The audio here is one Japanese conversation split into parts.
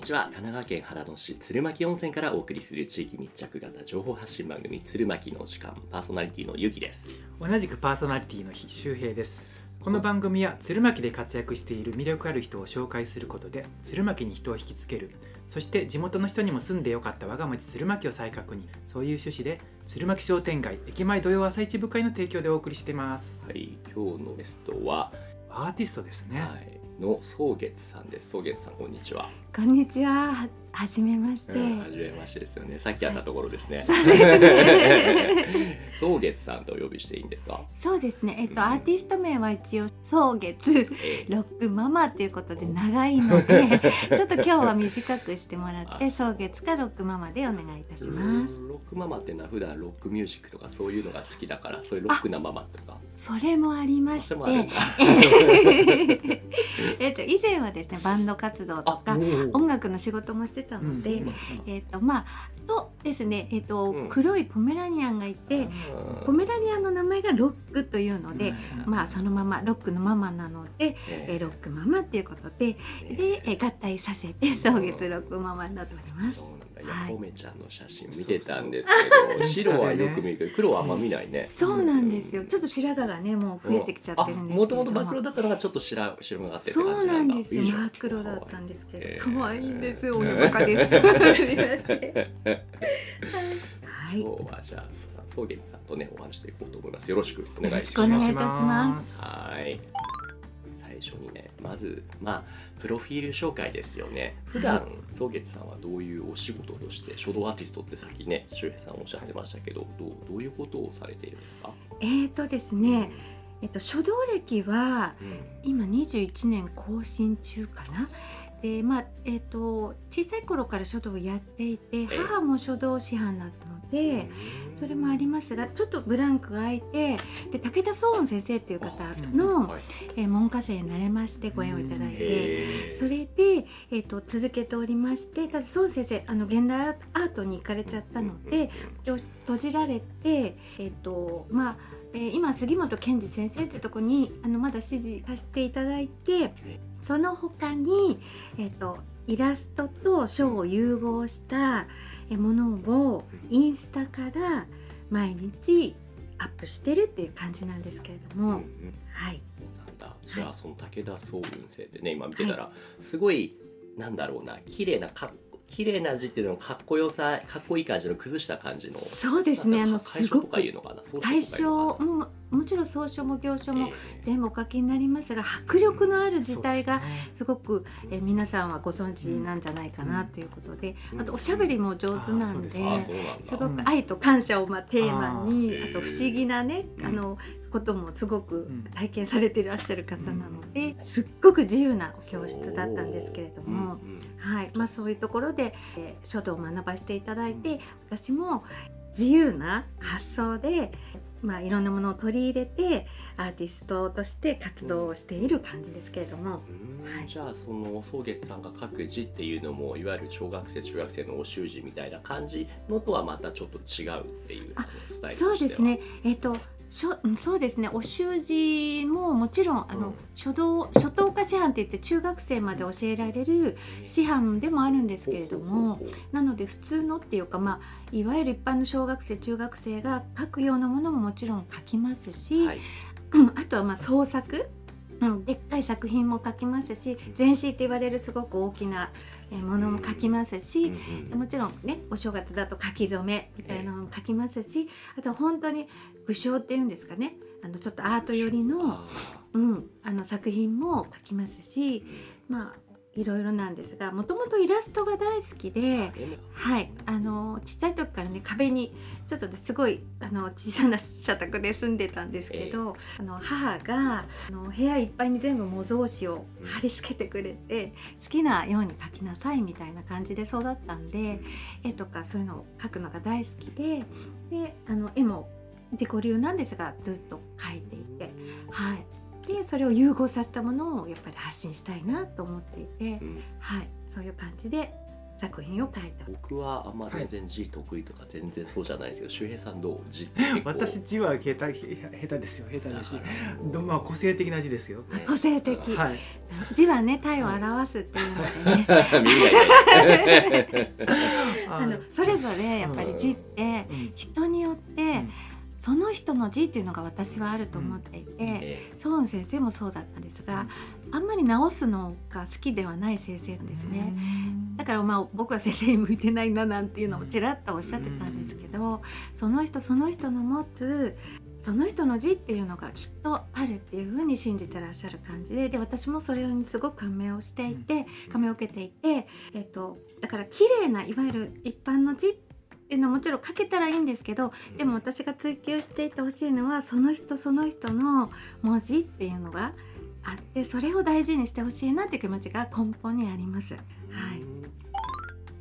にちは。神奈川県秦野市鶴巻温泉からお送りする地域密着型情報発信番組鶴巻の時間パーソナリティのゆきです。同じくパーソナリティの日周平です。この番組は鶴巻で活躍している魅力ある人を紹介することで鶴巻に人を引きつける。そして地元の人にも住んでよかった我が町鶴巻を再確認。そういう趣旨で鶴巻商店街駅前土曜朝市部会の提供でお送りしています。はい今日のゲストは、アーティストですね、はい、の宗月さんです宗月さんこんにちはこんにちは。ははじめまして。うん、はじめましてですよね。さっき会ったところですね。そうですね。宗月さんとお呼びしていいんですか？そうですね。えっと、うん。アーティスト名は一応草月。えロックママっていうことで長いので、ちょっと今日は短くしてもらって草月かロックママでお願いいたします。ロックママってのは普段ロックミュージックとかそういうのが好きだからそういうロックなママとか。それもありまして。だ、えっと以前はですねバンド活動とかお音楽の仕事もしてたので、うんえっとまあとですねえっと、うん。黒いポメラニアンがいて、ポメラニアンの名前がロックというので、まあそのままロックのママなので、ええ。ーロックママっていうことで、えで、えー合体させて草月ロックママになっております。そうなんだ。いはいや、ポメちゃんの写真見てたんですけど、白はよく見るけど、黒はあんま見ないね。そうなんですよ。ちょっと白髪がねもう増えてきちゃってるんですもともと真っ黒だったのがちょっと白白がかってそうなんですよ。真っ黒だったんですけえーど、可愛いんですよ。親バカです。はい。よ今日はじゃあさ宗月さんとねお話していこうと思います。よろしくお願いろします。しくお願いいたします。はい。最初にね、まずまあプロフィール紹介ですよね。普段宗月さんはどういうお仕事として書道アーティストってさっきね周平さんおっしゃってましたけど、どうどういうことをされているんですか？えーとですね、えっと書道歴はうん。今21年更新中かな。でまあえっ、と小さい頃から書道をやっていて母も書道師範だったので、それもありますがちょっとブランクが空いてで武田壮雲先生っていう方の、はい。えー門下生になれましてご縁をいただいて。それで、えー、と続けておりましてただ孫先生あの現代アートに行かれちゃったので閉じられて、えーとまあえー今杉本健二先生ってとこにあのまだ指示させていただいてその他に、えー、とイラストと書を融合したえーものをインスタから毎日アップしてるっていう感じなんですけれども、うんうん。はい、なんだ。じゃあその武田総雲生ってね今見てたらすごいなんだろうな綺麗なかっ綺麗な字っていうのかっこよさかっこいい感じの崩した感じの。そうですね。あのすごくとかいうのかな？総対象ももちろん草書も行書もええ。全部お書きになりますが迫力のある字体がすごく、えー皆さんはご存知なんじゃないかなということで、うん。あとおしゃべりも上手なんで。うなんだ。すごく愛と感謝をまあテーマにあーあと不思議なねうん。あのこともすごくうん。体験されていらっしゃる方なのですっごく自由な教室だったんですけれども、うんうんはい。まあ、そういうところで、えー書道を学ばせていただいて私も自由な発想で、まあ、いろんなものを取り入れてアーティストとして活動をしている感じですけれども、うん。はい。じゃあその宗月さんが書く字っていうのもいわゆる小学生中学生のお習字みたいな感じのとはまたちょっと違うっていうあスタイルそうですね。えっ、としょうんそうですね。お習字ももちろんあの、うん。書道初等科師範って言って中学生まで教えられる師範でもあるんですけれどもなので普通のっていうかまあいわゆる一般の小学生中学生が書くようなものももちろん書きますし、はい。うんあとはまあ創作、うん、でっかい作品も書きますし全紙って言われるすごく大きなえーものも書きますし、うんうんもちろんねお正月だと書き初めみたいなのも書きますし、あと本当に具象っていうんですかね。あのちょっとアート寄りの,、あうん、あの作品も書きますしまあいろいろなんですがもともとイラストが大好きで。ーはい、あのちっちゃい時からね壁にちょっとすごいあの小さな社宅で住んでたんですけど、あの母があの部屋いっぱいに全部模造紙を貼り付けてくれて、好きなように描きなさいみたいな感じで育ったんで絵とかそういうのを描くのが大好きでであの絵も自己流なんですがずっと描いていて、はい、でそれを融合させたものをやっぱり発信したいなと思っていて。うん。はい、そういう感じで作品を書いた。僕はあんま全然字得意とか全然そうじゃないですけど、周平さんどう？字 私字は下手下手ですよ下手です。しど。まあ個性的な字ですよ。ね個性的、はい。字はね体を表すっていうのでね、それぞれやっぱり字ってうん。人によってうんその人の字っていうのが私はあると思っていて、えソウン先生もそうだったんですが、あんまり直すのが好きではない先生ですね。だからまあ僕は先生に向いてないななんていうのもちらっとおっしゃってたんですけどその人その人の持つその人の字っていうのがきっとあるっていうふうに信じてらっしゃる感じでで私もそれにすごく感銘をしていて感銘を受けていて、えっと、だから綺麗ないわゆる一般の字っていうのはもちろん書けたらいいんですけどでも私が追求していってほしいのはその人その人の文字っていうのがあってそれを大事にしてほしいなっていう気持ちが根本にあります。はい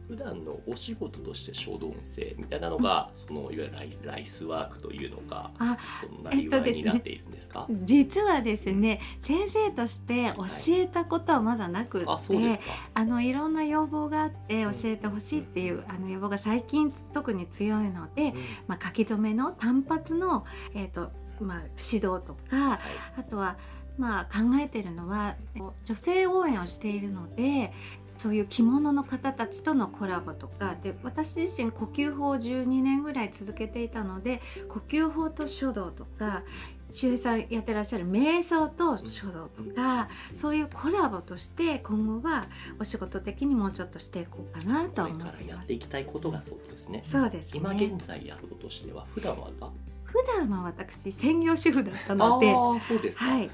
普段のお仕事として書道生みたいなのが、そのいわゆるライライスワークというのかあそんなりわいになっているんですか、実はですね先生として教えたことはまだなくって、あそうですか。あのいろんな要望があって教えてほしいっていうあの要望が最近特に強いので、まあ、書き初めの単発の、えーとまあ、指導とかあとは、まあ、考えてるのは女性応援をしているのでそういう着物の方たちとのコラボとかで私自身呼吸法を12年ぐらい続けていたので呼吸法と書道とか周平さんやってらっしゃる瞑想と書道とかそういうコラボとして今後はお仕事的にもうちょっとしていこうかなと思ってからやっていきたいことがそうですね。そうです今ね現在やることとしては普段はあ普段は私専業主婦だったので。そうですか、はい。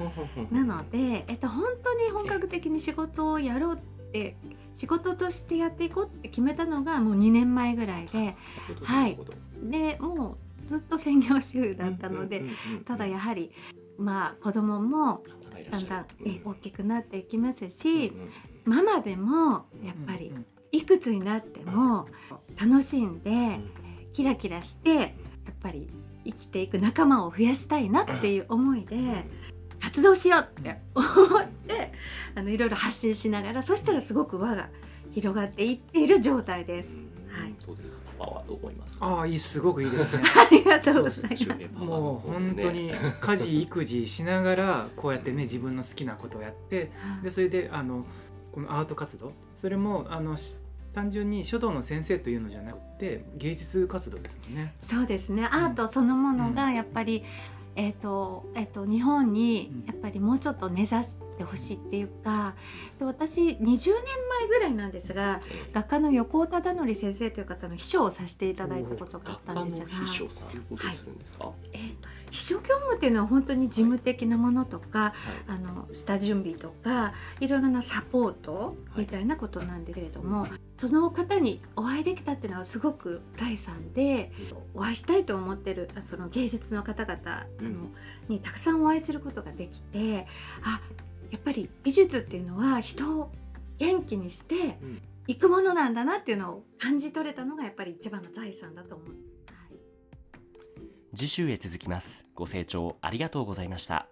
なので、えっと、本当に本格的に仕事をやろうって仕事としてやっていこうって決めたのがもう2年前ぐらいではい。でもうずっと専業主婦だったので、ただやはりまあ子供もだんだん大きくなっていきますうんし、うん。ママでもやっぱりいくつになっても楽しんでキラキラしてやっぱり生きていく仲間を増やしたいなっていう思いで活動しようって思ってあのいろいろ発信しながらそしたらすごく輪が広がっていっている状態です。うんはい。どうですか？パワーどう思いますか？ああいいすごくいいですね。ありがとうございます。もう本当に家事育児しながらこうやってね自分の好きなことをやってでそれであのこのアート活動それもあのし単純に書道の先生というのじゃなくて芸術活動ですもんね。そうですね。アートそのものがやっぱり、えーとえー、と日本にうん。やっぱりもうちょっと根ざしてほしいっていうかで私20年前ぐらいなんですが画家の横尾忠則先生という方の秘書をさせていただいたことがあったんですが秘書さんとい。えーと秘書業務っていうのは本当に事務的なものとか、はい。あの下準備とかいろいろなサポートみたいなことなんですけれども、その方にお会いできたっていうのはすごく財産でお会いしたいと思ってるあその芸術の方々にたくさんお会いすることができてあやっぱり美術っていうのは人を元気にしてうん。いくものなんだなっていうのを感じ取れたのがやっぱり一番の財産だと思う。はい。次週へ続きます。ご清聴ありがとうございました